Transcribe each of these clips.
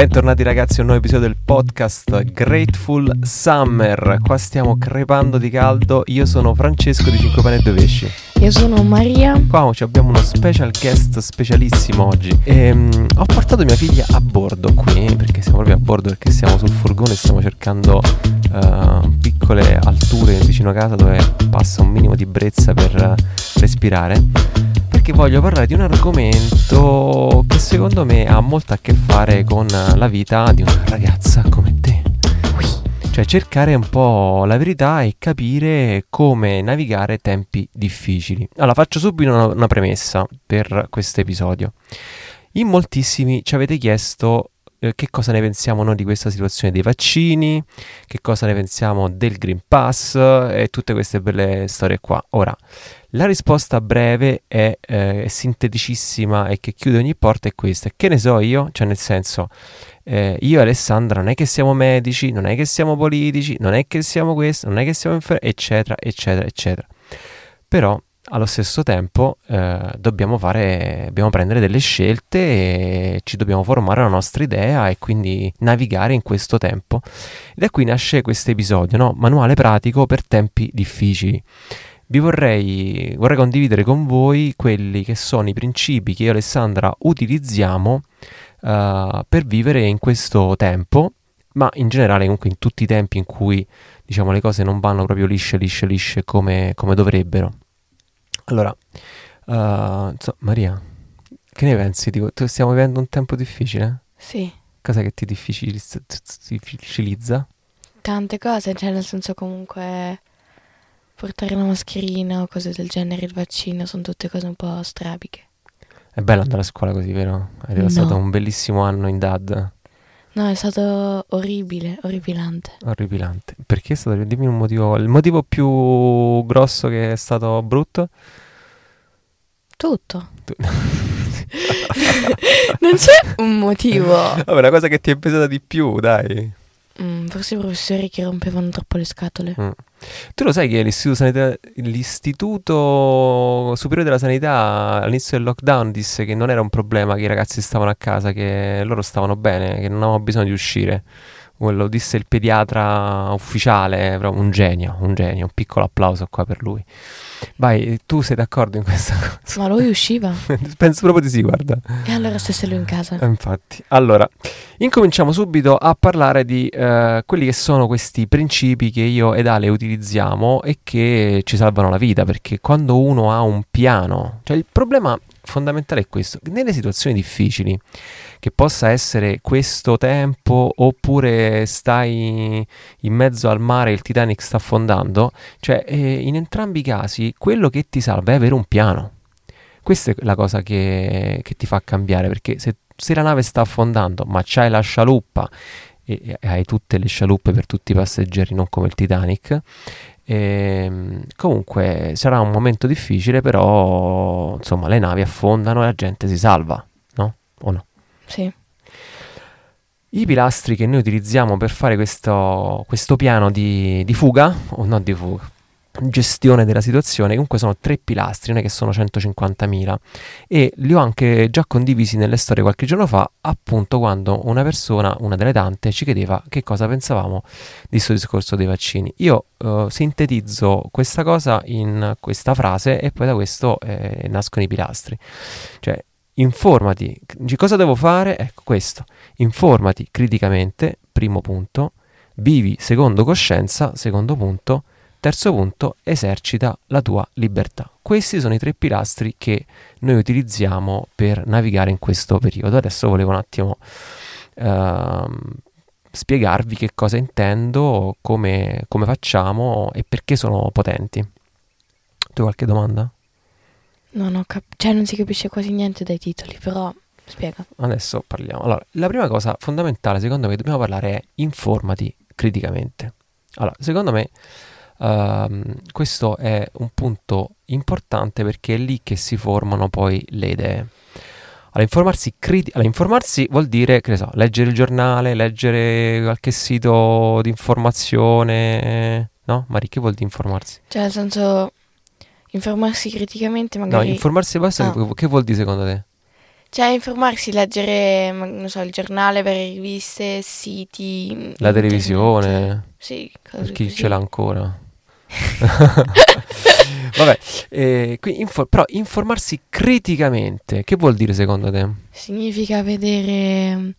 Bentornati ragazzi a un nuovo episodio del podcast Grateful Summer. Qua stiamo crepando di caldo. Io sono Francesco di 5 pane e 2 pesci. Io sono Maria. Qua abbiamo uno special guest specialissimo oggi. E, um, ho portato mia figlia a bordo qui, perché siamo proprio a bordo, perché siamo sul furgone e stiamo cercando uh, piccole alture vicino a casa dove passa un minimo di brezza per uh, respirare perché voglio parlare di un argomento che secondo me ha molto a che fare con la vita di una ragazza come te. Cioè cercare un po' la verità e capire come navigare tempi difficili. Allora faccio subito una, una premessa per questo episodio. In moltissimi ci avete chiesto eh, che cosa ne pensiamo noi di questa situazione dei vaccini, che cosa ne pensiamo del Green Pass e tutte queste belle storie qua. Ora, la risposta breve è eh, sinteticissima e che chiude ogni porta è questa. Che ne so io? Cioè nel senso, eh, io e Alessandra non è che siamo medici, non è che siamo politici, non è che siamo questo, non è che siamo infermieri, eccetera, eccetera, eccetera. Però allo stesso tempo eh, dobbiamo, fare, dobbiamo prendere delle scelte e ci dobbiamo formare la nostra idea e quindi navigare in questo tempo. E da qui nasce questo episodio, no? Manuale pratico per tempi difficili vi vorrei, vorrei condividere con voi quelli che sono i principi che io e Alessandra utilizziamo uh, per vivere in questo tempo, ma in generale comunque in tutti i tempi in cui diciamo le cose non vanno proprio lisce, lisce, lisce come, come dovrebbero. Allora, uh, so, Maria, che ne pensi? Dico, stiamo vivendo un tempo difficile? Sì. Cosa che ti difficilizza? Tante cose, cioè nel senso comunque portare la mascherina o cose del genere, il vaccino, sono tutte cose un po' strabiche. È bello andare a scuola così, vero? Passato no. un bellissimo anno in DAD. No, è stato orribile, orribilante. Orribilante. Perché è stato? Dimmi un motivo. Il motivo più grosso che è stato brutto? Tutto. Tu- non c'è un motivo. Vabbè, la cosa che ti è pesata di più, dai. Mm, forse i professori che rompevano troppo le scatole. Mm. Tu lo sai che l'istituto, sanità, l'istituto, Superiore della Sanità all'inizio del lockdown disse che non era un problema che i ragazzi stavano a casa, che loro stavano bene, che non avevano bisogno di uscire. Quello disse il pediatra ufficiale, un genio, un genio, un piccolo applauso qua per lui. Vai, tu sei d'accordo in questa cosa? Ma lui usciva? Penso proprio di sì, guarda. E allora stesse lui in casa. Eh, infatti. Allora, incominciamo subito a parlare di eh, quelli che sono questi principi che io ed Ale utilizziamo e che ci salvano la vita, perché quando uno ha un piano, cioè il problema fondamentale è questo, nelle situazioni difficili, che possa essere questo tempo oppure stai in mezzo al mare e il Titanic sta affondando, cioè eh, in entrambi i casi quello che ti salva è avere un piano. Questa è la cosa che, che ti fa cambiare, perché se, se, la nave sta affondando ma c'hai la scialuppa e, e hai tutte le scialuppe per tutti i passeggeri, non come il Titanic, e, ehm, comunque sarà un momento difficile, però insomma le navi affondano e la gente si salva, no? O no? Sì. I pilastri che noi utilizziamo per fare questo, questo piano di, di fuga, o non di fuga, gestione della situazione, comunque sono tre pilastri, non è che sono 150.000 e li ho anche già condivisi nelle storie qualche giorno fa, appunto quando una persona, una delle tante, ci chiedeva che cosa pensavamo di questo discorso dei vaccini. Io uh, sintetizzo questa cosa in questa frase e poi da questo eh, nascono i pilastri. Cioè, informati, cosa devo fare? Ecco questo, informati criticamente, primo punto, vivi secondo coscienza, secondo punto, Terzo punto, esercita la tua libertà. Questi sono i tre pilastri che noi utilizziamo per navigare in questo periodo. Adesso volevo un attimo uh, spiegarvi che cosa intendo, come, come facciamo e perché sono potenti. Tu hai qualche domanda? No, no, cap- cioè non si capisce quasi niente dai titoli, però spiega. Adesso parliamo. Allora, la prima cosa fondamentale secondo me dobbiamo parlare è informati criticamente. Allora, secondo me Uh, questo è un punto importante perché è lì che si formano poi le idee. Allora, informarsi, criti- allora, informarsi vuol dire, che ne so, leggere il giornale, leggere qualche sito di informazione, no? Mari, che vuol dire informarsi? Cioè, nel senso, informarsi criticamente magari... No, informarsi basta, ah. che vuol dire secondo te? Cioè, informarsi, leggere, non so, il giornale, avere riviste, siti. La televisione, Sì, per cose chi così. ce l'ha ancora. Vabbè, eh, qui info- però informarsi criticamente, che vuol dire secondo te? Significa vedere mm,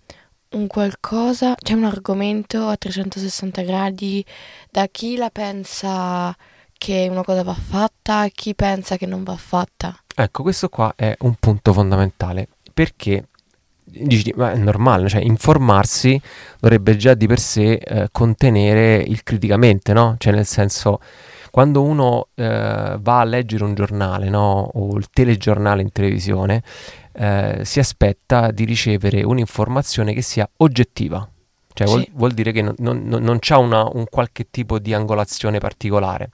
un qualcosa, cioè un argomento a 360 gradi da chi la pensa che una cosa va fatta a chi pensa che non va fatta. Ecco, questo qua è un punto fondamentale, perché dici, ma è normale, cioè informarsi dovrebbe già di per sé eh, contenere il criticamente, no? Cioè nel senso, quando uno eh, va a leggere un giornale, no? O il telegiornale in televisione, eh, si aspetta di ricevere un'informazione che sia oggettiva. Cioè vuol, Sì. vuol dire che non, non, non- una- un qualche tipo di angolazione particolare.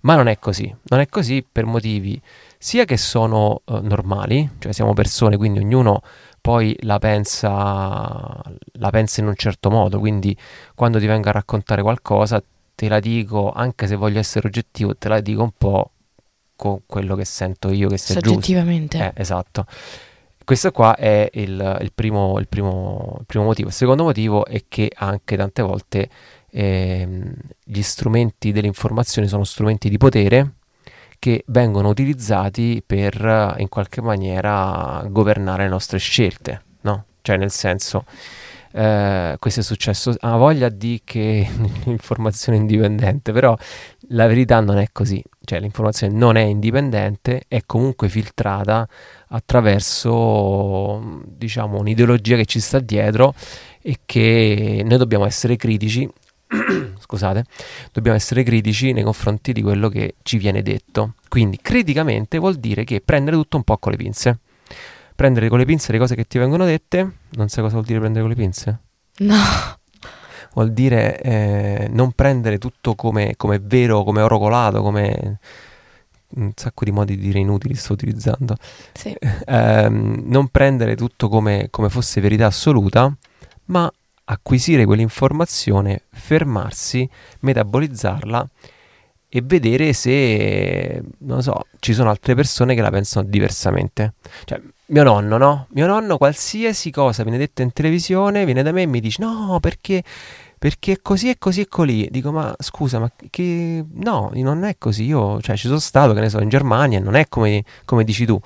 Ma non è così, non è così per motivi sia che sono eh, normali, cioè siamo persone, quindi ognuno poi la pensa, la pensa in un certo modo, quindi quando ti vengo a raccontare qualcosa te la dico, anche se voglio essere oggettivo, te la dico un po' con quello che sento io che sia giusto. Soggettivamente. Eh, esatto. Questo qua è il, il primo, il primo- il primo motivo. Il secondo motivo è che anche tante volte ehm, gli strumenti dell'informazione sono strumenti di potere che vengono utilizzati per eh, in qualche maniera governare le nostre scelte, no? Cioè nel senso, eh, questo è successo, ha voglia di che l'informazione è indipendente, però la verità non è così, cioè l'informazione non è indipendente, è comunque filtrata attraverso, diciamo, un'ideologia che ci sta dietro e che noi dobbiamo essere critici, scusate, dobbiamo essere critici nei confronti di quello che ci viene detto. Quindi criticamente vuol dire che prendere tutto un po' con le pinze. Prendere con le pinze le cose che ti vengono dette, non sai cosa vuol dire prendere con le pinze? No, Vuol dire eh, non prendere tutto come, come vero, come oro colato, come un sacco di modi di dire inutili sto utilizzando. sì. Ehm, non prendere tutto come, come fosse verità assoluta, ma acquisire quell'informazione, fermarsi, metabolizzarla e vedere se, non so, ci sono altre persone che la pensano diversamente. Cioè, mio nonno, no? Mio nonno, qualsiasi cosa viene detta in televisione, viene da me e mi dice no, perché, perché così e così e colì. Dico, ma scusa, ma che... No, non è così. Io, cioè, ci sono stato, che ne so, in Germania, non è come, come dici tu.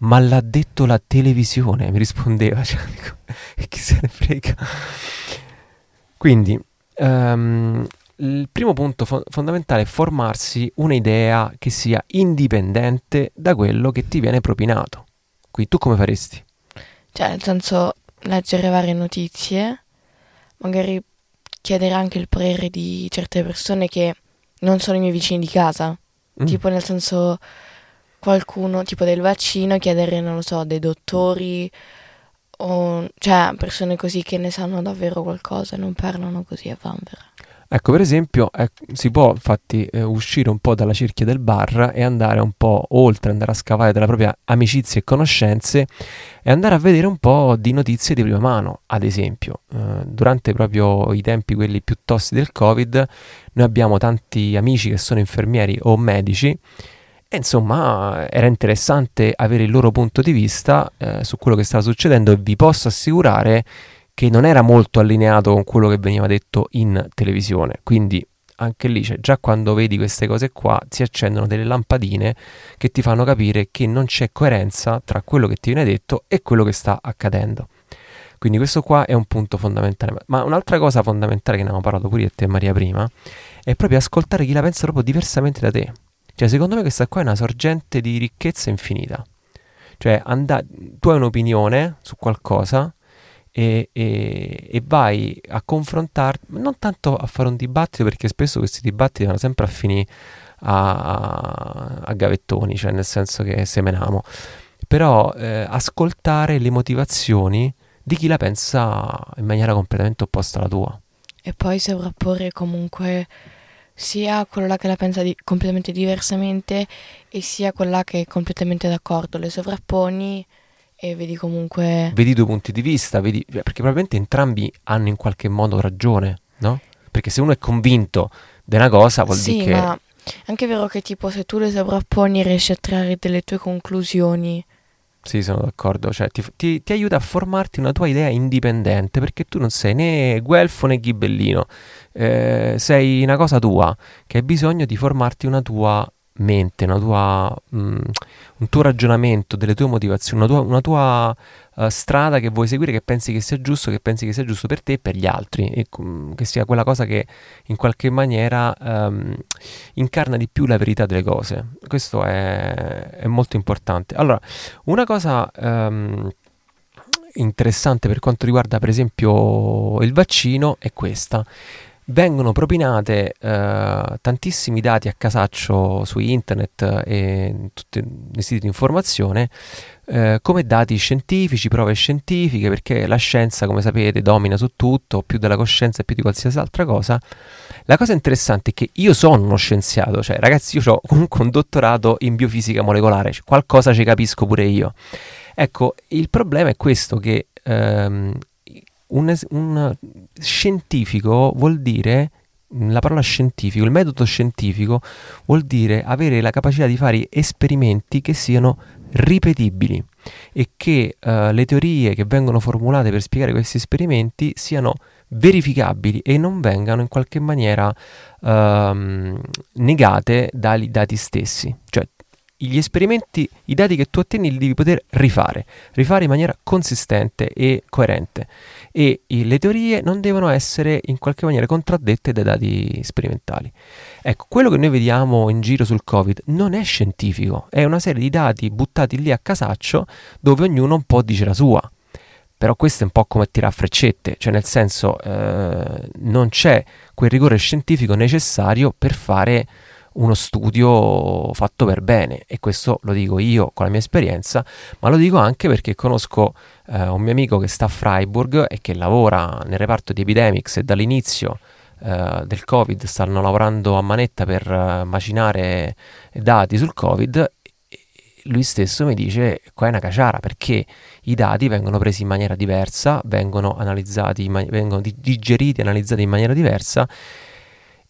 Ma l'ha detto la televisione, mi rispondeva. Cioè, dico, e chi se ne frega? Quindi, ehm, il primo punto fo- fondamentale è formarsi un'idea che sia indipendente da quello che ti viene propinato. Qui tu come faresti? Cioè, nel senso, leggere varie notizie, magari chiedere anche il parere di certe persone che non sono i miei vicini di casa. Mm. Tipo, nel senso, qualcuno, tipo del vaccino, chiedere, non lo so, dei dottori o, cioè, persone così che ne sanno davvero qualcosa non parlano così a vanvera. Ecco, per esempio, eh, si può infatti eh, uscire un po' dalla cerchia del bar e andare un po' oltre, andare a scavare della propria amicizie e conoscenze e andare a vedere un po' di notizie di prima mano. Ad esempio, eh, durante proprio i tempi quelli più tosti del Covid, noi abbiamo tanti amici che sono infermieri o medici e insomma era interessante avere il loro punto di vista eh, su quello che stava succedendo e vi posso assicurare che non era molto allineato con quello che veniva detto in televisione. Quindi anche lì, cioè, già quando vedi queste cose qua, si accendono delle lampadine che ti fanno capire che non c'è coerenza tra quello che ti viene detto e quello che sta accadendo. Quindi questo qua è un punto fondamentale. Ma un'altra cosa fondamentale che ne abbiamo parlato pure io e te Maria prima, è proprio ascoltare chi la pensa proprio diversamente da te. Cioè, secondo me questa qua è una sorgente di ricchezza infinita. Cioè, anda- tu hai un'opinione su qualcosa e, e- e vai a confrontarti, non tanto a fare un dibattito, perché spesso questi dibattiti vanno sempre a finire a, a gavettoni, cioè nel senso che semeniamo. Però eh, ascoltare le motivazioni di chi la pensa in maniera completamente opposta alla tua. E poi sovrapporre comunque sia quello là che la pensa di- completamente diversamente e sia quella che è completamente d'accordo. Le sovrapponi e vedi comunque... Vedi due punti di vista, vedi, perché probabilmente entrambi hanno in qualche modo ragione, no? Perché se uno è convinto di una cosa vuol sì, dire che... ma è anche vero che tipo se tu le sovrapponi riesci a trarre delle tue conclusioni Sì, sono d'accordo, cioè ti, ti, ti, aiuta a formarti una tua idea indipendente, perché tu non sei né guelfo né ghibellino, eh, sei una cosa tua, che hai bisogno di formarti una tua mente, tua, mm, un tuo ragionamento, delle tue motivazioni, una tua, una tua uh, strada che vuoi seguire, che pensi che sia giusto, che pensi che sia giusto per te e per gli altri, e um, che sia quella cosa che in qualche maniera um, incarna di più la verità delle cose. Questo è, è molto importante. Allora, una cosa... Um, interessante per quanto riguarda per esempio il vaccino è questa vengono propinate eh, tantissimi dati a casaccio su internet e in tutti i siti di informazione eh, come dati scientifici, prove scientifiche, perché la scienza, come sapete, domina su tutto, più della coscienza e più di qualsiasi altra cosa. La cosa interessante è che io sono uno scienziato, cioè ragazzi, io ho comunque un dottorato in biofisica molecolare, cioè, qualcosa ci capisco pure io. Ecco, il problema è questo che ehm, un, un scientifico vuol dire la parola scientifico, il metodo scientifico vuol dire avere la capacità di fare esperimenti che siano ripetibili e che uh, le teorie che vengono formulate per spiegare questi esperimenti siano verificabili e non vengano in qualche maniera uh, negate dai dati stessi. Cioè gli esperimenti, i dati che tu ottieni li devi poter rifare, rifare in maniera consistente e coerente e le teorie non devono essere in qualche maniera contraddette dai dati sperimentali. Ecco, quello che noi vediamo in giro sul Covid non è scientifico, è una serie di dati buttati lì a casaccio dove ognuno un po' dice la sua. Però questo è un po' come tirare freccette, cioè nel senso eh, non c'è quel rigore scientifico necessario per fare uno studio fatto per bene e questo lo dico io con la mia esperienza, ma lo dico anche perché conosco eh, un mio amico che sta a Freiburg e che lavora nel reparto di Epidemics e dall'inizio eh, del Covid stanno lavorando a manetta per uh, macinare dati sul Covid. Lui stesso mi dice qua è una caciara perché i dati vengono presi in maniera diversa, vengono analizzati, vengono digeriti analizzati in maniera diversa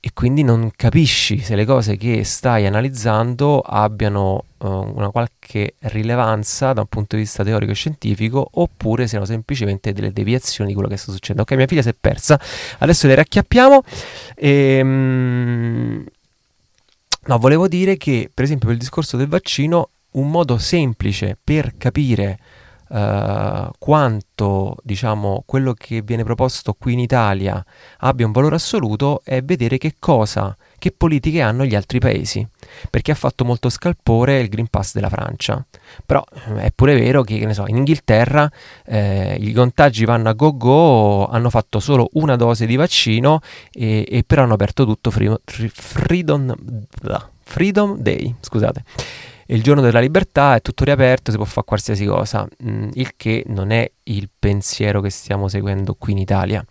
e quindi non capisci se le cose che stai analizzando abbiano uh, una qualche rilevanza da un punto di vista teorico e scientifico oppure siano semplicemente delle deviazioni di quello che sta succedendo. Ok, mia figlia si è persa, adesso le racchiappiamo. E, um, no, volevo dire che per esempio per il discorso del vaccino un modo semplice per capire uh, quanto diciamo, quello che viene proposto qui in Italia abbia un valore assoluto è vedere che cosa, che politiche hanno gli altri paesi, perché ha fatto molto scalpore il Green Pass della Francia. Però eh, è pure vero che, che so, in Inghilterra eh, i contagi vanno a go-go, hanno fatto solo una dose di vaccino e, e però hanno aperto tutto Freedom, freedom, freedom Day, scusate il giorno della libertà è tutto riaperto, si può fare qualsiasi cosa, mm, il che non è il pensiero che stiamo seguendo qui in Italia.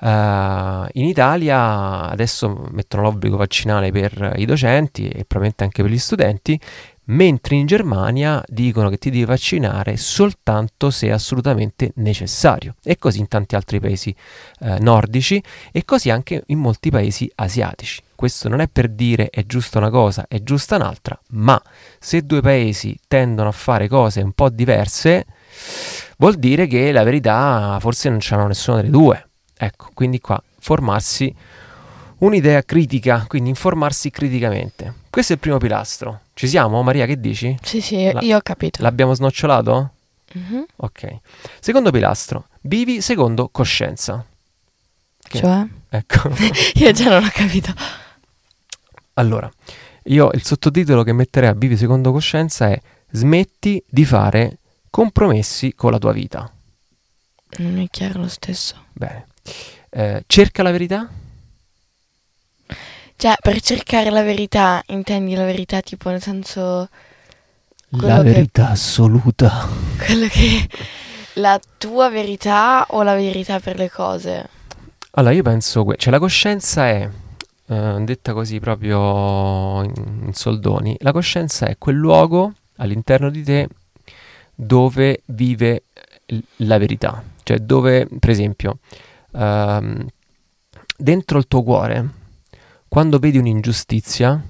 Uh, in Italia adesso mettono l'obbligo vaccinale per i docenti e probabilmente anche per gli studenti, mentre in Germania dicono che ti devi vaccinare soltanto se assolutamente necessario e così in tanti altri paesi uh, nordici e così anche in molti paesi asiatici. Questo non è per dire è giusta una cosa, è giusta un'altra, ma se due paesi tendono a fare cose un po' diverse, vuol dire che la verità forse non c'hanno nessuna delle due. Ecco, quindi qua formarsi un'idea critica, quindi informarsi criticamente. Questo è il primo pilastro. Ci siamo, Maria? Che dici? Sì, sì, La- io ho capito. L'abbiamo snocciolato? Mm-hmm. Ok. Secondo pilastro, vivi secondo coscienza. Che... Cioè? Ecco. io già non ho capito. Allora, io il sottotitolo che metterei a Vivi secondo coscienza è Smetti di fare compromessi con la tua vita. Non è chiaro lo stesso. Bene. Eh, cerca la verità? Cioè, per cercare la verità, intendi la verità tipo nel senso... La verità che, assoluta. Quello che... La tua verità o la verità per le cose? Allora, io penso... Cioè, la coscienza è eh, detta così proprio in, soldoni, la coscienza è quel luogo all'interno di te dove vive la verità, cioè dove, per esempio, ehm, dentro il tuo cuore, quando vedi un'ingiustizia,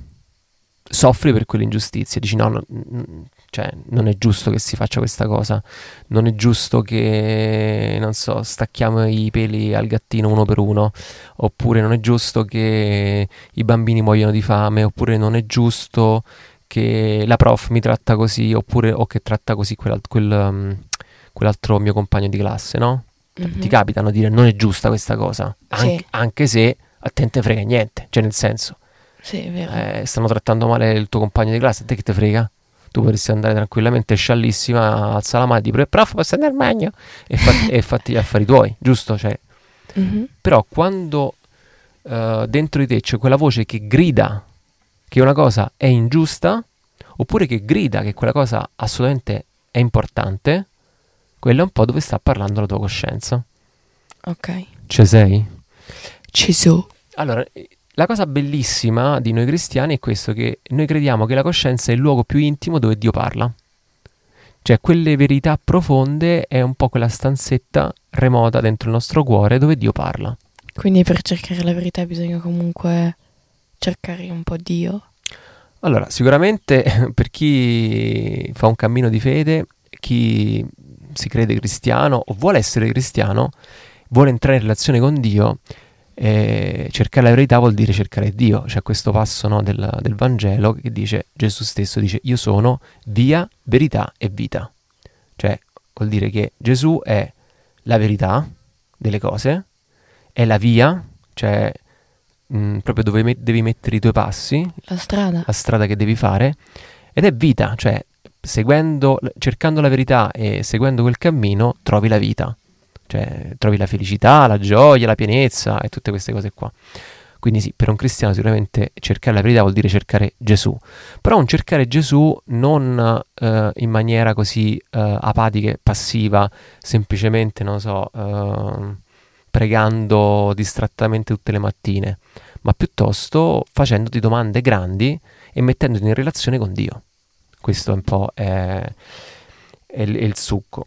soffri per quell'ingiustizia, dici no, no Cioè, non è giusto che si faccia questa cosa. Non è giusto che, non so, stacchiamo i peli al gattino uno per uno. Oppure non è giusto che i bambini muoiono di fame. Oppure non è giusto che la prof mi tratta così. Oppure o che tratta così quel, quel, um, quell'altro mio compagno di classe, no? Mhm. Ti capitano di dire non è giusta questa cosa. An- Sì. Anche se a te non te frega niente. Cioè, nel senso, Sì, eh, stanno trattando male il tuo compagno di classe. A te che te frega? Tu potresti andare tranquillamente sciallissima, alza la mano e dire prof posso andare al bagno e, fa- e fatti gli affari tuoi, giusto? Cioè, Mhm. però quando eh, dentro di te c'è quella voce che grida che una cosa è ingiusta, oppure che grida che quella cosa assolutamente è importante, quello è un po' dove sta parlando la tua coscienza. Ok. Ci sei? Ci so. Allora, la cosa bellissima di noi cristiani è questo, che noi crediamo che la coscienza è il luogo più intimo dove Dio parla. Cioè, quelle verità profonde è un po' quella stanzetta remota dentro il nostro cuore dove Dio parla. Quindi per cercare la verità bisogna comunque cercare un po' Dio. Allora, sicuramente per chi fa un cammino di fede, chi si crede cristiano o vuole essere cristiano, vuole entrare in relazione con Dio, eh, cercare la verità vuol dire cercare Dio. C'è questo passo no, del, del Vangelo che dice, Gesù stesso dice, io sono via, verità e vita. Cioè, vuol dire che Gesù è la verità delle cose, è la via, cioè mh, proprio dove met- devi mettere i tuoi passi, La strada. la strada che devi fare ed è vita, cioè seguendo, cercando la verità e seguendo quel cammino trovi la vita, cioè trovi la felicità, la gioia, la pienezza e tutte queste cose qua. Quindi sì, per un cristiano sicuramente cercare la verità vuol dire cercare Gesù, però un cercare Gesù non eh, in maniera così eh, apatica e passiva, semplicemente, non so, eh, pregando distrattamente tutte le mattine, ma piuttosto facendoti domande grandi e mettendoti in relazione con Dio. Questo è un po' è, è è il succo.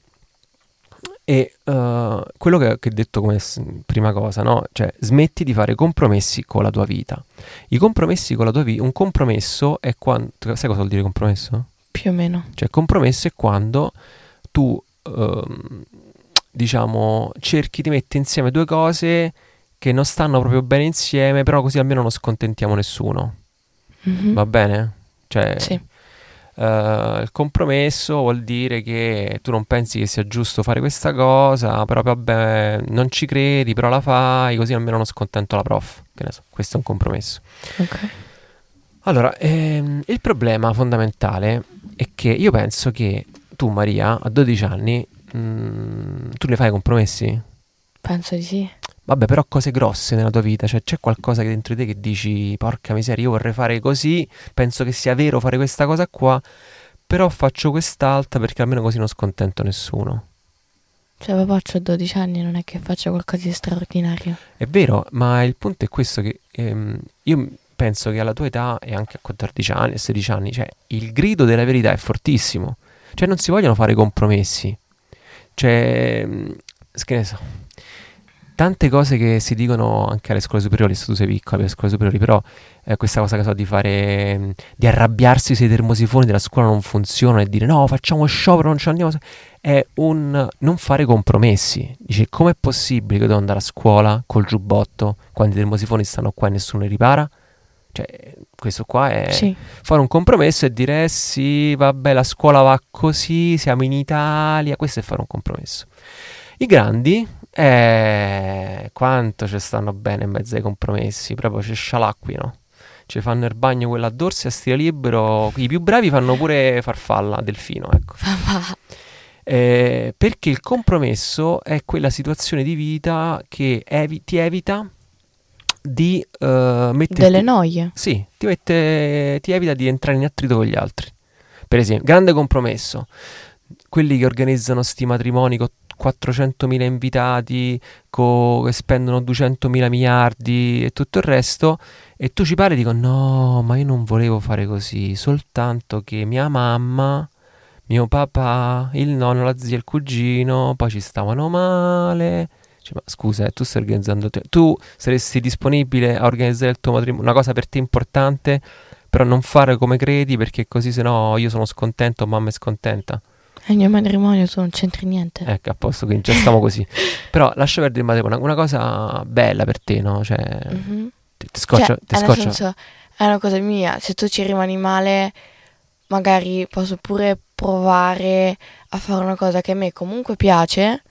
E eh, quello che, che ho detto come prima cosa, no? Cioè, smetti di fare compromessi con la tua vita. I compromessi con la tua vita, un compromesso è quando... Sai cosa vuol dire compromesso? Più o meno. Cioè, compromesso è quando tu, ehm, diciamo, cerchi di mettere insieme due cose che non stanno proprio bene insieme, però così almeno non scontentiamo nessuno. Mhm. Va bene? Cioè, Sì. Eh, il compromesso vuol dire che tu non pensi che sia giusto fare questa cosa, però vabbè, non ci credi, però la fai, così almeno non scontento la prof. Che ne so, questo è un compromesso. Ok. Allora, ehm, il problema fondamentale è che io penso che tu, Maria, a 12 anni, mm, tu ne fai compromessi? Penso di sì. Vabbè, però cose grosse nella tua vita, cioè c'è qualcosa che dentro di te che dici, porca miseria, io vorrei fare così, penso che sia vero fare questa cosa qua, però faccio quest'altra perché almeno così non scontento nessuno. Cioè, papà, ho 12 anni, non è che faccia qualcosa di straordinario. È vero, ma il punto è questo che ehm, io penso che alla tua età e anche a 14 anni, a 16 anni, cioè il grido della verità è fortissimo. Cioè non si vogliono fare compromessi. Cioè, mm, che ne so, tante cose che si dicono anche alle scuole superiori, se tu sei piccolo, alle scuole superiori, però eh, questa cosa che so di fare, mm, di arrabbiarsi se i termosifoni della scuola non funzionano e dire no, facciamo sciopero, non ci andiamo, è un non fare compromessi. Dice, com'è possibile che devo andare a scuola col giubbotto quando i termosifoni stanno qua e nessuno li ripara? Cioè, questo qua è Sì. fare un compromesso e dire eh sì, vabbè, la scuola va così, siamo in Italia, questo è fare un compromesso. I grandi, eh, quanto ci stanno bene in mezzo ai compromessi, proprio ci scialacquino. Ci fanno il bagno quella a dorsi a stile libero. I più bravi fanno pure farfalla, delfino, ecco. Eh, perché il compromesso è quella situazione di vita che evi- ti evita di eh, metterti... Delle noie. Sì, ti, mette, ti evita di entrare in attrito con gli altri. Per esempio, grande compromesso. Quelli che organizzano sti matrimoni con 400.000 invitati, co- che spendono 200.000 miliardi e tutto il resto, e tu ci parli e dico no, ma io non volevo fare così, soltanto che mia mamma, mio papà, il nonno, la zia, il cugino, poi ci stavano male. Cioè, ma scusa, eh, tu stai organizzando te. Tu saresti disponibile a organizzare il tuo matrimonio, una cosa per te importante, però non fare come credi perché così se no io sono scontento, mamma è scontenta. E il mio matrimonio tu non c'entri niente. Ecco, a posto, quindi già stiamo così. Però lascia perdere il matrimonio, una cosa bella per te, no? Cioè, Mhm. ti, ti scoccia, Cioè, ti eh, scoccia. senso, è una cosa mia. Se tu ci rimani male, magari posso pure provare a fare una cosa che a me comunque piace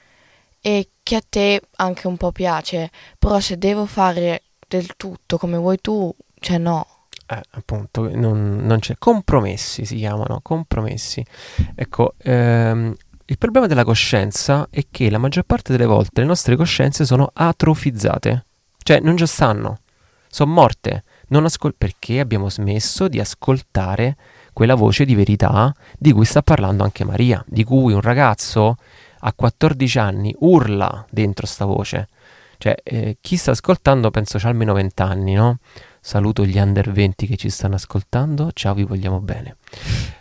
e che a te anche un po' piace. Però se devo fare del tutto come vuoi tu, cioè no. Eh, appunto, non, non c'è. Compromessi si chiamano, compromessi. Ecco, ehm, il problema della coscienza è che la maggior parte delle volte le nostre coscienze sono atrofizzate, cioè non già stanno, sono morte. Non ascol- perché abbiamo smesso di ascoltare quella voce di verità di cui sta parlando anche Maria, di cui un ragazzo a 14 anni urla dentro sta voce. Cioè, eh, chi sta ascoltando penso c'ha almeno 20 anni, no? Saluto gli under 20 che ci stanno ascoltando, ciao, vi vogliamo bene.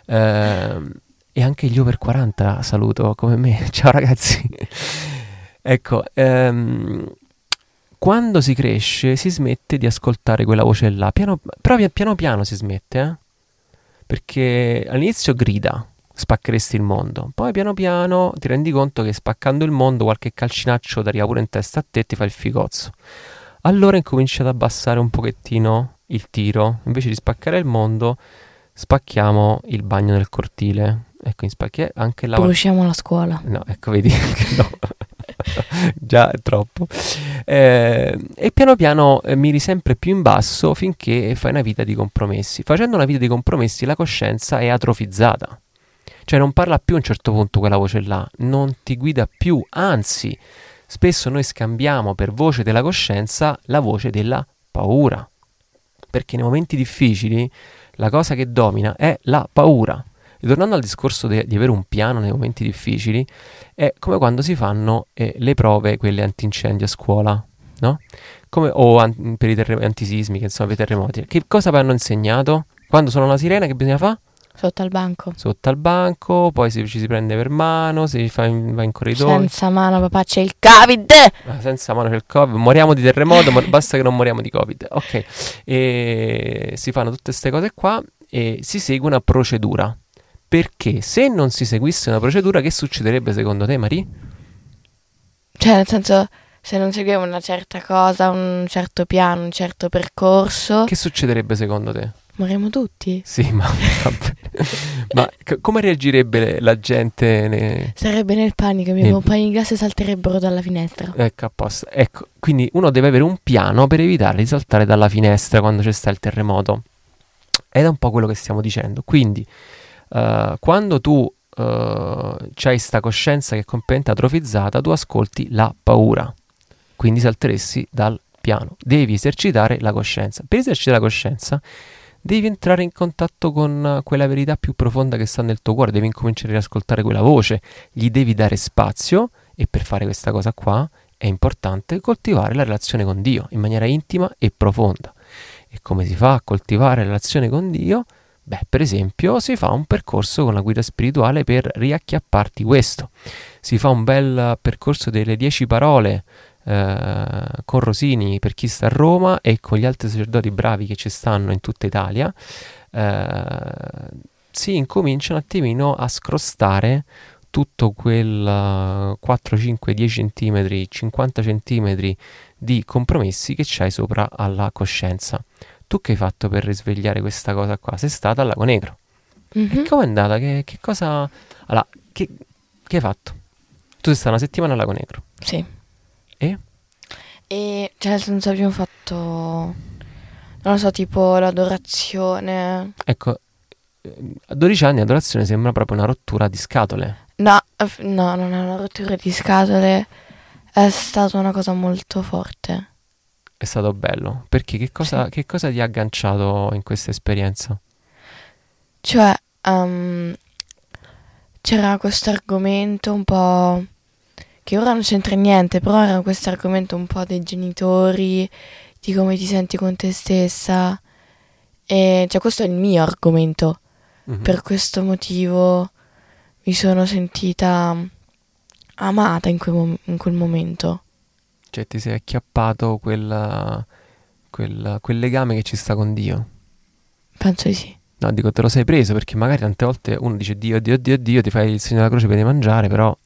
Ehm, e anche gli over 40 saluto come me, ciao ragazzi. ecco, ehm, quando si cresce si smette di ascoltare quella voce là, piano, però pia- piano piano si smette, eh? Perché all'inizio grida, spaccheresti il mondo, poi piano piano ti rendi conto che spaccando il mondo qualche calcinaccio ti arriva pure in testa a te e ti fa il figozzo. Allora incominci ad abbassare un pochettino il tiro, invece di spaccare il mondo, spacchiamo il bagno nel cortile. Ecco, in spacchi anche la Bruciamo la scuola. No, ecco, vedi che no. Già è troppo. Eh, e piano piano eh, miri sempre più in basso finché fai una vita di compromessi. Facendo una vita di compromessi la coscienza è atrofizzata. Cioè non parla più a un certo punto quella voce là, non ti guida più, anzi, spesso noi scambiamo per voce della coscienza la voce della paura. Perché nei momenti difficili la cosa che domina è la paura. E tornando al discorso de- di avere un piano nei momenti difficili, è come quando si fanno eh, le prove, quelle antincendio a scuola, no? Come, o an- per i terre- antisismiche, insomma, per i terremoti. Che cosa vi hanno insegnato? Quando sono una sirena, che bisogna fare? Sotto al banco. Sotto al banco, poi si- ci si prende per mano, si fa in- va in corridoio. Senza mano, papà, c'è il Covid. Ah, senza mano c'è il Covid, moriamo di terremoto, ma basta che non moriamo di Covid. Ok, e si fanno tutte queste cose qua e si segue una procedura. Perché se non si seguisse una procedura, che succederebbe secondo te, Marie? Cioè, nel senso, se non seguiamo una certa cosa, un certo piano, un certo percorso, Che succederebbe secondo te? Moriamo tutti. Sì, ma, ma c- come reagirebbe la gente? ne- Sarebbe nel panico, i miei Nel- compagni di classe salterebbero dalla finestra. Ecco, apposta. Ecco, quindi uno deve avere un piano per evitare di saltare dalla finestra quando c'è sta il terremoto. Ed è un po' quello che stiamo dicendo. Quindi, eh, quando tu eh, hai sta coscienza che è completamente atrofizzata, tu ascolti la paura. Quindi salteresti dal piano. Devi esercitare la coscienza. Per esercitare la coscienza, devi entrare in contatto con quella verità più profonda che sta nel tuo cuore. Devi incominciare ad ascoltare quella voce. Gli devi dare spazio. E per fare questa cosa qua è importante coltivare la relazione con Dio in maniera intima e profonda. E come si fa a coltivare la relazione con Dio? Beh, per esempio, si fa un percorso con la guida spirituale per riacchiapparti questo. Si fa un bel percorso delle dieci parole eh, con Rosini per chi sta a Roma e con gli altri sacerdoti bravi che ci stanno in tutta Italia. eh, si incomincia un attimino a scrostare tutto quel eh, 4, 5, 10 cm, 50 cm di compromessi che c'hai sopra alla coscienza. Tu che hai fatto per risvegliare questa cosa qua? Sei stata al Lago Negro. Mhm. E com'è andata? Che, che cosa... Allora, che, che hai fatto? Tu sei stata una settimana al Lago Negro. Sì. E? Cioè, nel senso, abbiamo fatto, non lo so, tipo l'adorazione. Ecco, eh, a 12 anni adorazione sembra proprio una rottura di scatole. No, no, non è una rottura di scatole. È stata una cosa molto forte. È stato bello. Perché che cosa, Sì. che cosa ti ha agganciato in questa esperienza? Cioè, ehm, c'era questo argomento un po' che ora non c'entra niente, però era questo argomento un po' dei genitori, di come ti senti con te stessa. E cioè, questo è il mio argomento. Mhm. Per questo motivo mi sono sentita amata in quel, mom- in quel momento. Cioè ti sei acchiappato quel, quel, quel legame che ci sta con Dio. Penso di sì. No, dico, te lo sei preso perché magari tante volte uno dice Dio, Dio, Dio, Dio, ti fai il segno della croce per mangiare, però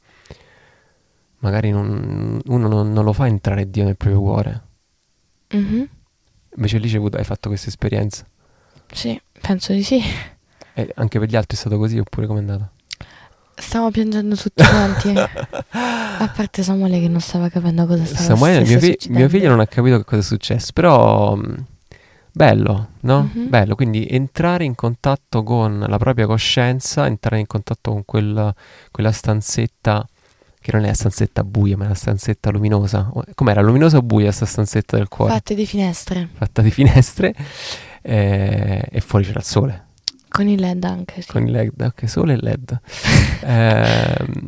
magari non- uno non, non lo fa entrare Dio nel proprio cuore. Mhm. Invece lì avuto- hai fatto questa esperienza. Sì, penso di sì. E anche per gli altri è stato così oppure com'è andata? Stavo piangendo tutti quanti. A parte Samuele che non stava capendo cosa stava Samuele, mio, fi- mio figlio non ha capito che cosa è successo, però mh, bello, no? Mhm. Bello, quindi entrare in contatto con la propria coscienza, entrare in contatto con quella, quella stanzetta, che non è la stanzetta buia, ma è la stanzetta luminosa. Com'era, luminosa o buia sta stanzetta del cuore? Fatte di finestre. Fatta di finestre eh, e fuori c'era il sole. Con il LED anche, sì. con il LED, ok, sole e LED. Ehm,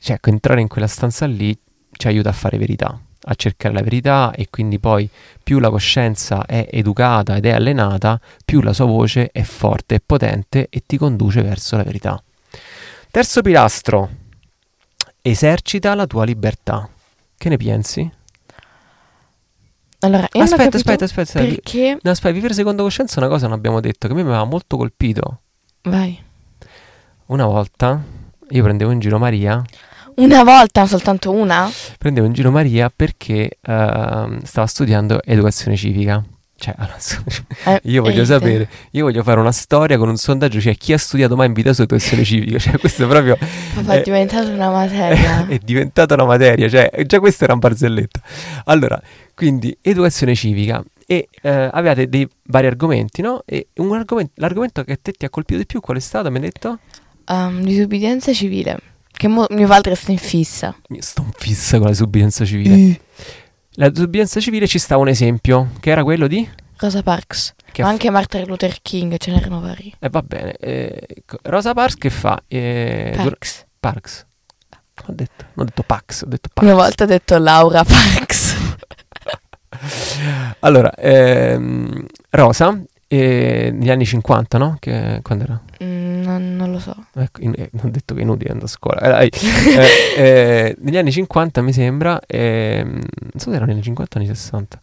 cioè, ecco, entrare in quella stanza lì ci aiuta a fare verità, a cercare la verità e quindi poi più la coscienza è educata ed è allenata, più la sua voce è forte e potente e ti conduce verso la verità. Terzo pilastro, esercita la tua libertà. Che ne pensi? Allora, io aspetta, aspetta, aspetta. Perché? No, aspetta, vivere secondo coscienza è una cosa non abbiamo detto che a me mi aveva molto colpito. Vai. Una volta io prendevo in giro Maria Una volta, soltanto una? prendevo in giro Maria perché ehm, stava studiando educazione civica. Cioè, allora, Eh, io voglio sapere, io voglio fare una storia con un sondaggio, cioè chi ha studiato mai in vita su educazione civica? Cioè, questo è proprio Papà eh, è diventata una materia. è diventata una materia, cioè già questa era un barzelletta. Allora, quindi educazione civica e eh, avevate dei vari argomenti, no? E un argomento, l'argomento che a te ti ha colpito di più qual è stato? Mi hai detto? Um, disubbidienza civile. Che mo- mio padre sta in fissa. Io sto in fissa con la disobbedienza civile. La disobbedienza civile ci sta un esempio, che era quello di... Rosa Parks. Che Ma anche Martin Luther King, ce n'erano vari. Eh, va bene. eh, Rosa Parks che fa? Eh, dur- Parks. Parks. Ho detto, non ho detto Pax, ho detto Parks. Una volta ho detto Laura Parks. Allora, ehm, Rosa, eh, negli anni 50, no? Che, quando era? Mm, non, non lo so. Ecco, in- eh, ho detto che è inutile andare a scuola. Eh. Eh, eh, negli anni 50 mi sembra, ehm, non so se erano negli anni 50 o negli 60.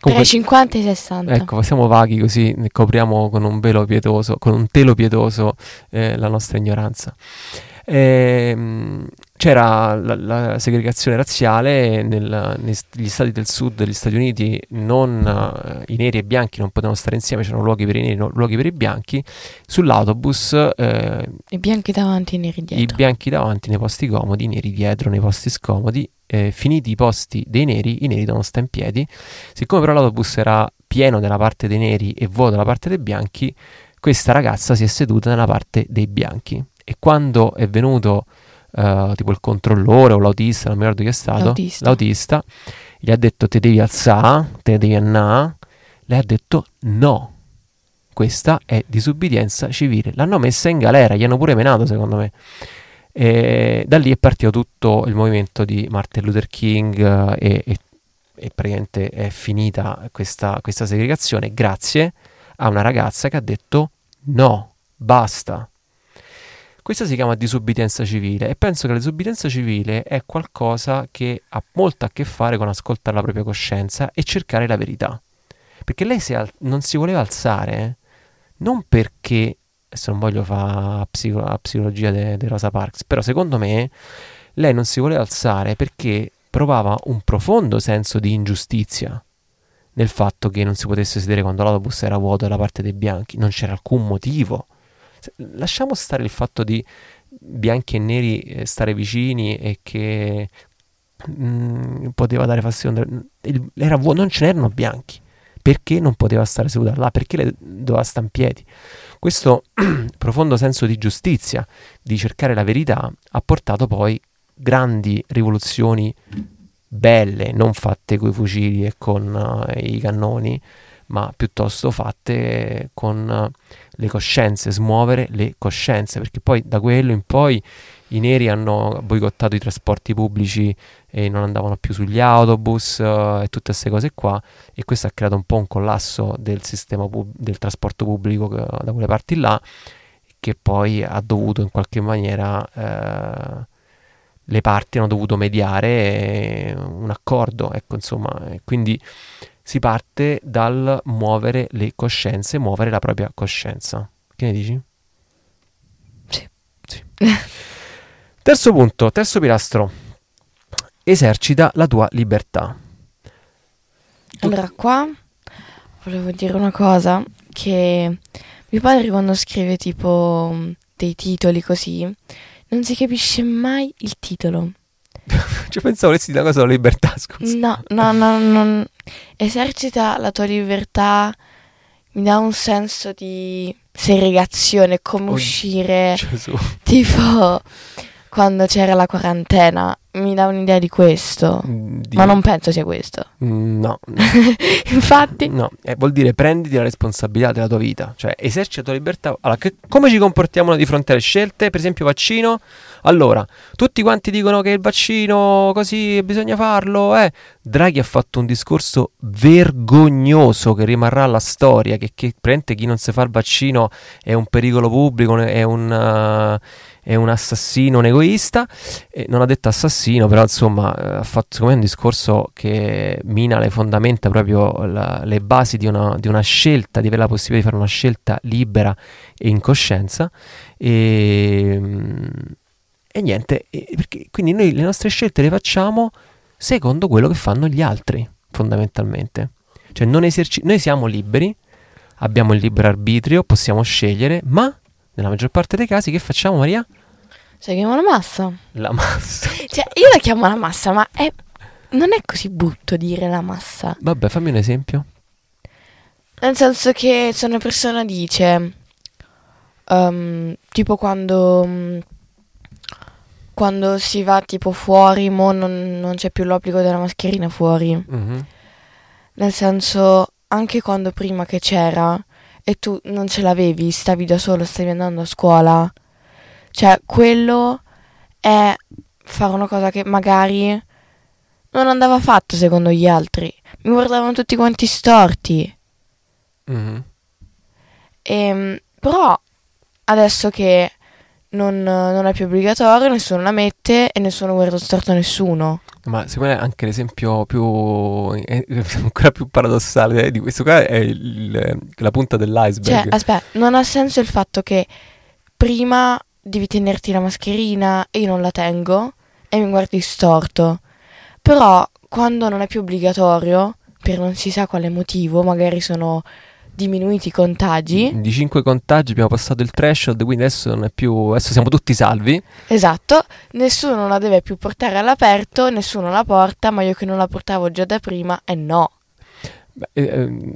Tra i 50 e i 60. Ecco, siamo vaghi così, ne copriamo con un velo pietoso, con un telo pietoso eh, la nostra ignoranza. Ehm, c'era la, la segregazione razziale nel- negli stati del sud degli Stati Uniti, non, eh, i neri e i bianchi non potevano stare insieme, c'erano luoghi per i neri, no- luoghi per i bianchi. Sull'autobus eh, I bianchi davanti e i neri i dietro. bianchi davanti nei posti comodi, i neri dietro nei posti scomodi. Eh, finiti i posti dei neri, i neri devono stare in piedi. Siccome però l'autobus era pieno della parte dei neri e vuoto dalla parte dei bianchi, questa ragazza si è seduta nella parte dei bianchi. E quando è venuto eh, tipo il controllore o l'autista, non mi ricordo chi è stato, L'autista. l'autista, gli ha detto ti devi alzare, te ne devi andare. Lei ha detto no. Questa è disubbidienza civile. L'hanno messa in galera, gli hanno pure menato secondo me. E da lì è partito tutto il movimento di Martin Luther King eh, e, e- e praticamente è finita questa, questa segregazione grazie a una ragazza che ha detto no, basta. Questa si chiama disubbidienza civile e penso che la disubbidienza civile è qualcosa che ha molto a che fare con ascoltare la propria coscienza e cercare la verità. Perché lei si al- non si voleva alzare, eh, non perché, adesso non voglio fare psico- la psicologia di Rosa Parks, però secondo me lei non si voleva alzare perché provava un profondo senso di ingiustizia nel fatto che non si potesse sedere quando l'autobus era vuoto dalla parte dei bianchi, non c'era alcun motivo. Lasciamo stare il fatto di bianchi e neri eh, stare vicini e che mm, poteva dare fastidio. Vuoto, non ce n'erano bianchi. Perché non poteva stare seduta là? Perché le doveva stare in piedi? Questo profondo senso di giustizia, di cercare la verità, ha portato poi grandi rivoluzioni belle, non fatte coi fucili e con eh, i cannoni, ma piuttosto fatte con eh, le coscienze, smuovere le coscienze, perché poi da quello in poi i neri hanno boicottato i trasporti pubblici e non andavano più sugli autobus eh, e tutte queste cose qua e questo ha creato un po' un collasso del sistema pub- del trasporto pubblico che- da quelle parti là che poi ha dovuto in qualche maniera eh, le parti hanno dovuto mediare eh, un accordo ecco insomma quindi si parte dal muovere le coscienze, muovere la propria coscienza. Che ne dici? Sì. Sì. terzo punto, terzo pilastro. Esercita la tua libertà. Allora, qua volevo dire una cosa che mio padre quando scrive tipo dei titoli così, non si capisce mai il titolo. Cioè, pensavo dire una cosa sulla libertà, scusa. No, no, no, non... esercita la tua libertà, mi dà un senso di segregazione, come Oh, uscire, Gesù. tipo quando c'era la quarantena, mi dà un'idea di questo, Mm, di- ma non penso sia questo. Mm, No, Infatti, no, eh, vuol dire prenditi la responsabilità della tua vita, cioè esercita la tua libertà. Allora, che- come ci comportiamo di fronte alle scelte? Per esempio, vaccino. Allora, tutti quanti dicono che il vaccino così bisogna farlo. Eh. Draghi ha fatto un discorso vergognoso che rimarrà alla storia: che, che praticamente chi non si fa il vaccino è un pericolo pubblico, è un, eh, è un assassino, un egoista. E non ha detto assassino, però insomma eh, ha fatto secondo me un discorso che mina le fondamenta, proprio la- le basi di una, di una scelta, di avere la possibilità di fare una scelta libera e in coscienza. E, mm, e niente, e- perché, quindi noi le nostre scelte le facciamo secondo quello che fanno gli altri, fondamentalmente. Cioè eserci- noi siamo liberi, abbiamo il libero arbitrio, possiamo scegliere, ma nella maggior parte dei casi che facciamo Maria? seguiamo la massa. La massa. Cioè, io la chiamo la massa, ma è... non è così brutto dire la massa. Vabbè, fammi un esempio. Nel senso che se una persona dice, ehm, tipo quando, mm, quando si va tipo fuori, mo non, non c'è più l'obbligo della mascherina fuori. Mhm. Nel senso, anche quando prima che c'era e tu non ce l'avevi, stavi da solo, stavi andando a scuola. Cioè, quello è fare una cosa che magari non andava fatto secondo gli altri. Mi guardavano tutti quanti storti. Mhm. Ehm, però adesso che non, non è più obbligatorio, nessuno la mette e nessuno guarda storto a nessuno. Ma secondo me anche l'esempio più eh, ancora più paradossale di questo qua è il- la punta Cioè, dell'iceberg. aspetta, non ha senso il fatto che prima devi tenerti la mascherina e io non la tengo e mi guardi storto. Però quando non è più obbligatorio, per non si sa quale motivo, magari sono diminuiti i contagi. Di 5 contagi abbiamo passato il threshold, quindi adesso non è più adesso siamo tutti salvi. Esatto, nessuno la deve più portare all'aperto, nessuno la porta, ma io che non la portavo già da prima, e no. Beh, eh,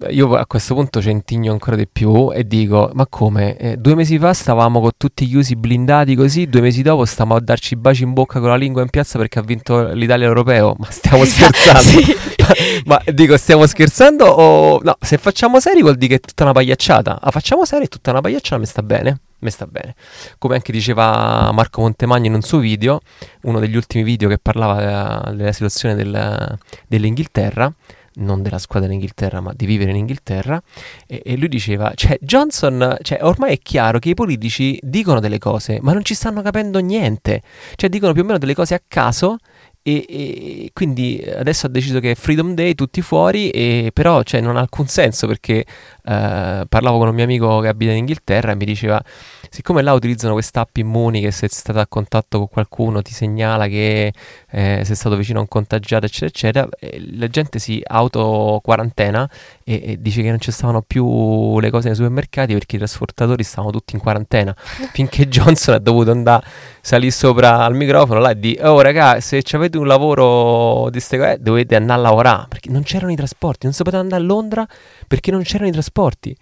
eh, io a questo punto centigno ancora di più e dico: Ma come? Eh, due mesi fa stavamo con tutti chiusi blindati così, due mesi dopo stiamo a darci baci in bocca con la lingua in piazza perché ha vinto l'Italia europeo. Ma stiamo scherzando? Sì. Ma dico, stiamo scherzando o no? Se facciamo seri vuol dire che è tutta una pagliacciata. La facciamo seri è tutta una pagliacciata, mi sta bene. Mi sta bene. Come anche diceva Marco Montemagno in un suo video, uno degli ultimi video che parlava eh, della situazione del- dell'Inghilterra, non della squadra dell'Inghilterra, ma di vivere in Inghilterra. E, e lui diceva: Cioè, Johnson, cioè, ormai è chiaro che i politici dicono delle cose, ma non ci stanno capendo niente. Cioè, dicono più o meno delle cose a caso. E, e quindi adesso ha deciso che è Freedom Day, tutti fuori, e però cioè, non ha alcun senso perché eh, parlavo con un mio amico che abita in Inghilterra e mi diceva: siccome là utilizzano quest'app Immuni che se sei stato a contatto con qualcuno ti segnala che eh, sei stato vicino a un contagiato, eccetera, eccetera, eh, la gente si auto quarantena e, e dice che non ci stavano più le cose nei supermercati perché i trasportatori stavano tutti in quarantena. Finché Johnson ha dovuto andare salì sopra al microfono là e di oh raga se avete un lavoro di ste cose dovete andare a lavorare perché non c'erano i trasporti non si poteva andare a Londra perché non c'erano i trasporti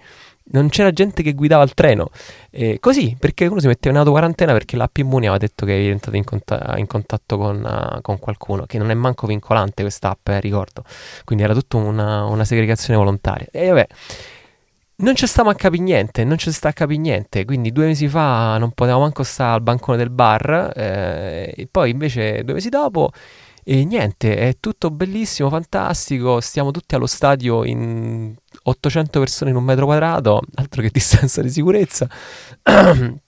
non c'era gente che guidava il treno Eh, così perché uno si metteva in auto quarantena perché l'app Immuni aveva detto che è entrato in, conta- in contatto con, eh, con qualcuno che non è manco vincolante questa app eh, ricordo quindi era tutta una, una segregazione volontaria e vabbè non ci stiamo a capire niente, non ci sta a capire niente. Quindi due mesi fa non potevamo manco stare al bancone del bar, eh, e poi invece due mesi dopo, e niente, è tutto bellissimo, fantastico. Stiamo tutti allo stadio in 800 persone in un metro quadrato, altro che distanza di sicurezza.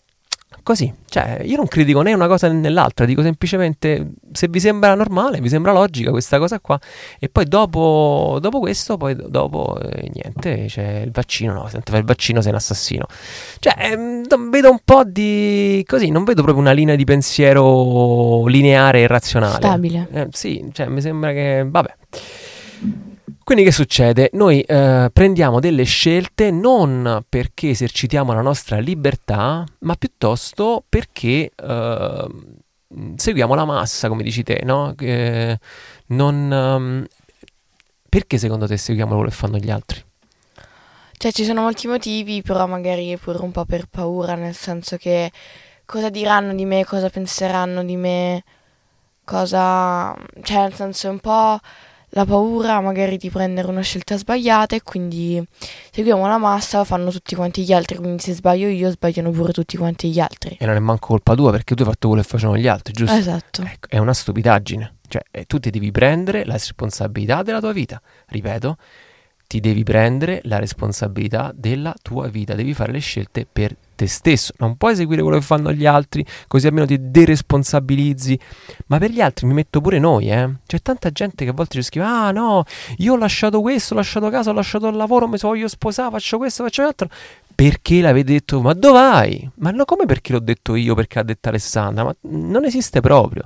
così, cioè io non critico né una cosa né l'altra, dico semplicemente se vi sembra normale, vi sembra logica questa cosa qua e poi dopo, dopo questo, poi dopo eh, niente, c'è il vaccino, no, se il vaccino sei un assassino. Cioè, ehm, vedo un po' di così, non vedo proprio una linea di pensiero lineare e razionale. Stabile. Eh, sì, cioè mi sembra che, vabbè. Quindi che succede? Noi eh, prendiamo delle scelte non perché esercitiamo la nostra libertà, ma piuttosto perché eh, seguiamo la massa, come dici te, no? Eh, non, um, perché secondo te seguiamo quello che fanno gli altri? Cioè ci sono molti motivi, però magari pure un po' per paura, nel senso che cosa diranno di me, cosa penseranno di me, cosa... cioè nel senso un po' la paura magari di prendere una scelta sbagliata e quindi seguiamo la massa, fanno tutti quanti gli altri, quindi se sbaglio io sbagliano pure tutti quanti gli altri. E non è manco colpa tua perché tu hai fatto quello che facevano gli altri, giusto? Esatto. Ecco, è una stupidaggine, cioè eh, tu ti devi prendere la responsabilità della tua vita, ripeto, ti devi prendere la responsabilità della tua vita, devi fare le scelte per te stesso, non puoi seguire quello che fanno gli altri, così almeno ti deresponsabilizzi, ma per gli altri mi metto pure noi, eh. C'è tanta gente che a volte ci scrive, ah no, io ho lasciato questo, ho lasciato casa, ho lasciato il lavoro, mi voglio sposare, faccio questo, faccio l'altro, perché l'avete detto, ma dove? Ma no, come perché l'ho detto io, perché ha detto Alessandra, ma non esiste proprio.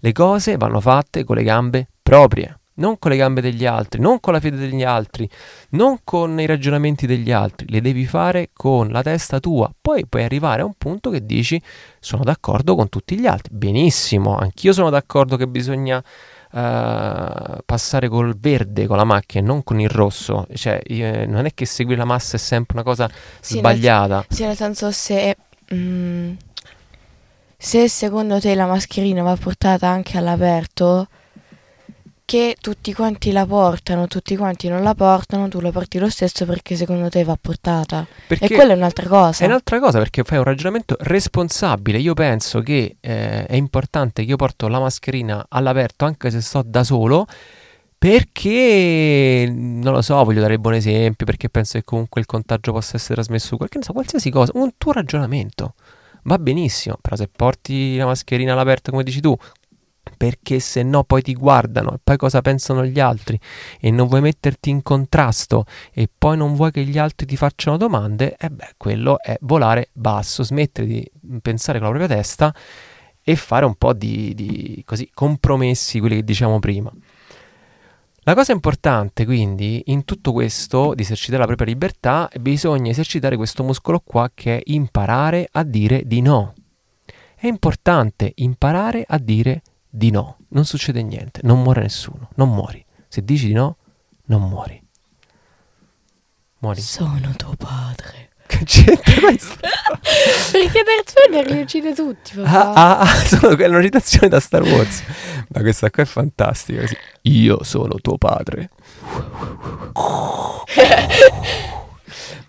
Le cose vanno fatte con le gambe proprie non con le gambe degli altri, non con la fede degli altri, non con i ragionamenti degli altri, le devi fare con la testa tua. Poi puoi arrivare a un punto che dici sono d'accordo con tutti gli altri. Benissimo, anch'io sono d'accordo che bisogna uh, passare col verde con la macchina e non con il rosso. Cioè, io, non è che seguire la massa è sempre una cosa sì, sbagliata. Nel, sì, nel senso se... Mm, se secondo te la mascherina va portata anche all'aperto, che tutti quanti la portano, tutti quanti non la portano, tu la porti lo stesso perché secondo te va portata. Perché e quella è un'altra cosa. È un'altra cosa perché fai un ragionamento responsabile. Io penso che eh, è importante che io porto la mascherina all'aperto anche se sto da solo. Perché non lo so, voglio dare il buon esempio, perché penso che comunque il contagio possa essere trasmesso, qualche, so, qualsiasi cosa, un tuo ragionamento va benissimo, però se porti la mascherina all'aperto come dici tu, perché se no poi ti guardano e poi cosa pensano gli altri e non vuoi metterti in contrasto e poi non vuoi che gli altri ti facciano domande, e beh, quello è volare basso, smettere di pensare con la propria testa e fare un po' di, di così, compromessi, quelli che diciamo prima. La cosa importante quindi in tutto questo di esercitare la propria libertà bisogna esercitare questo muscolo qua che è imparare a dire di no. È importante imparare a dire di no, non succede niente, non muore nessuno, non muori. Se dici di no, non muori. Muori. Sono tuo padre. Che c'entra questo? Perché Darth Vader li uccide tutti, papà. Ah, ah, ah sono, è una citazione da Star Wars. Ma questa qua è fantastica. Io sono tuo padre.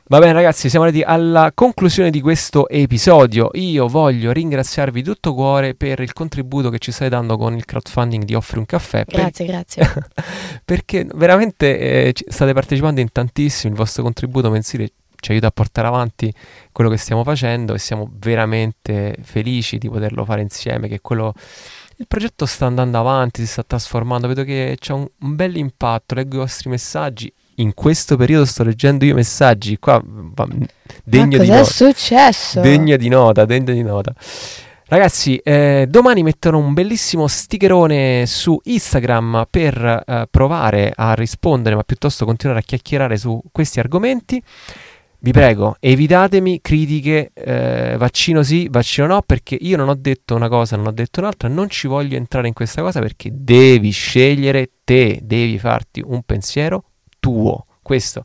Va bene ragazzi, siamo arrivati alla conclusione di questo episodio. Io voglio ringraziarvi di tutto cuore per il contributo che ci state dando con il crowdfunding di Offri un caffè. Grazie, per... grazie. perché veramente eh, state partecipando in tantissimo, il vostro contributo mensile ci aiuta a portare avanti quello che stiamo facendo e siamo veramente felici di poterlo fare insieme, che quello il progetto sta andando avanti, si sta trasformando, vedo che c'è un, un bel impatto, leggo i vostri messaggi in questo periodo sto leggendo io messaggi qua degno di nota. è successo? Degno di nota, degno di nota. Ragazzi, eh, domani metterò un bellissimo stickerone su Instagram per eh, provare a rispondere, ma piuttosto continuare a chiacchierare su questi argomenti. Vi prego, evitatemi critiche, eh, vaccino sì, vaccino no, perché io non ho detto una cosa, non ho detto un'altra, non ci voglio entrare in questa cosa perché devi scegliere te, devi farti un pensiero tuo. Questo.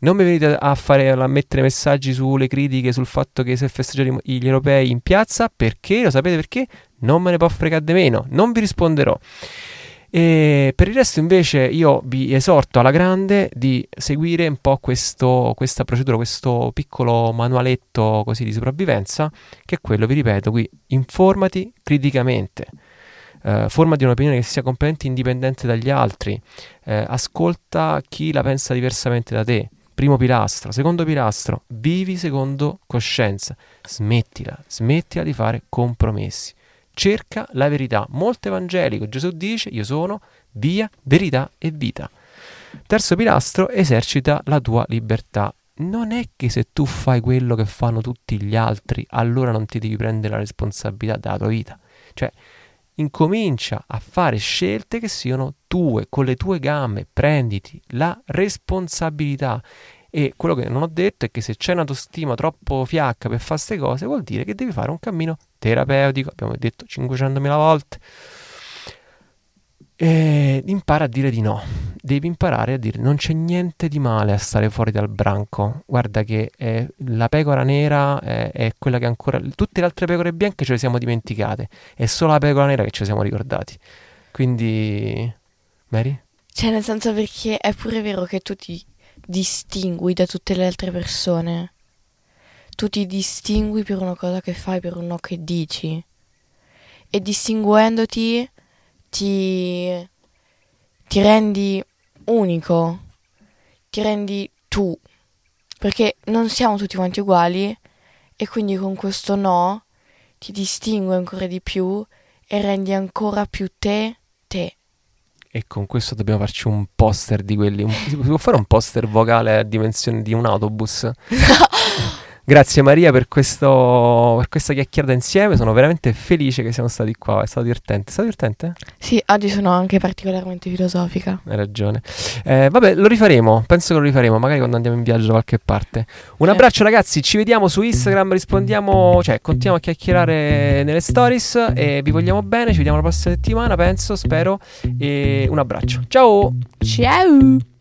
Non mi venite a, fare, a mettere messaggi sulle critiche sul fatto che si è festeggiato gli europei in piazza, perché? Lo sapete perché? Non me ne può fregare di meno, non vi risponderò. E per il resto invece io vi esorto alla grande di seguire un po' questo, questa procedura, questo piccolo manualetto così di sopravvivenza, che è quello, vi ripeto, qui informati criticamente eh, formati un'opinione che sia completamente indipendente dagli altri, eh, ascolta chi la pensa diversamente da te, Primo pilastro. Secondo pilastro, vivi secondo coscienza. Smettila, smettila di fare compromessi. Cerca la verità. Molto evangelico. Gesù dice, io sono via, verità e vita. Terzo pilastro, esercita la tua libertà. Non è che se tu fai quello che fanno tutti gli altri, allora non ti devi prendere la responsabilità della tua vita. Cioè, incomincia a fare scelte che siano tue, con le tue gambe, prenditi la responsabilità. E quello che non ho detto è che se c'è un'autostima troppo fiacca per fare queste cose, vuol dire che devi fare un cammino terapeutico, abbiamo detto 500.000 volte. E impara a dire di no. Devi imparare a dire non c'è niente di male a stare fuori dal branco. Guarda che eh, la pecora nera è, è, quella che ancora. Tutte le altre pecore bianche ce le siamo dimenticate. È solo la pecora nera che le siamo ricordati. Quindi. Mary? Cioè, nel senso perché è pure vero che tu ti distingui da tutte le altre persone. Tu ti distingui per una cosa che fai, per un no che dici. E distinguendoti ti, ti rendi unico, ti rendi tu, perché non siamo tutti quanti uguali e quindi con questo no ti distingui ancora di più e rendi ancora più te te. E con questo dobbiamo farci un poster di quelli. Un, si può fare un poster vocale a dimensione di un autobus? Grazie Maria per, questo, per questa chiacchierata insieme, sono veramente felice che siamo stati qua, è stato divertente. È stato divertente? Sì, oggi sono anche particolarmente filosofica. Hai ragione. Eh, vabbè, lo rifaremo, penso che lo rifaremo, magari quando andiamo in viaggio da qualche parte. Un abbraccio ragazzi, ci vediamo su Instagram, rispondiamo, cioè continuiamo a chiacchierare nelle stories e vi vogliamo bene, ci vediamo la prossima settimana, penso, spero, e un abbraccio. Ciao! Ciao!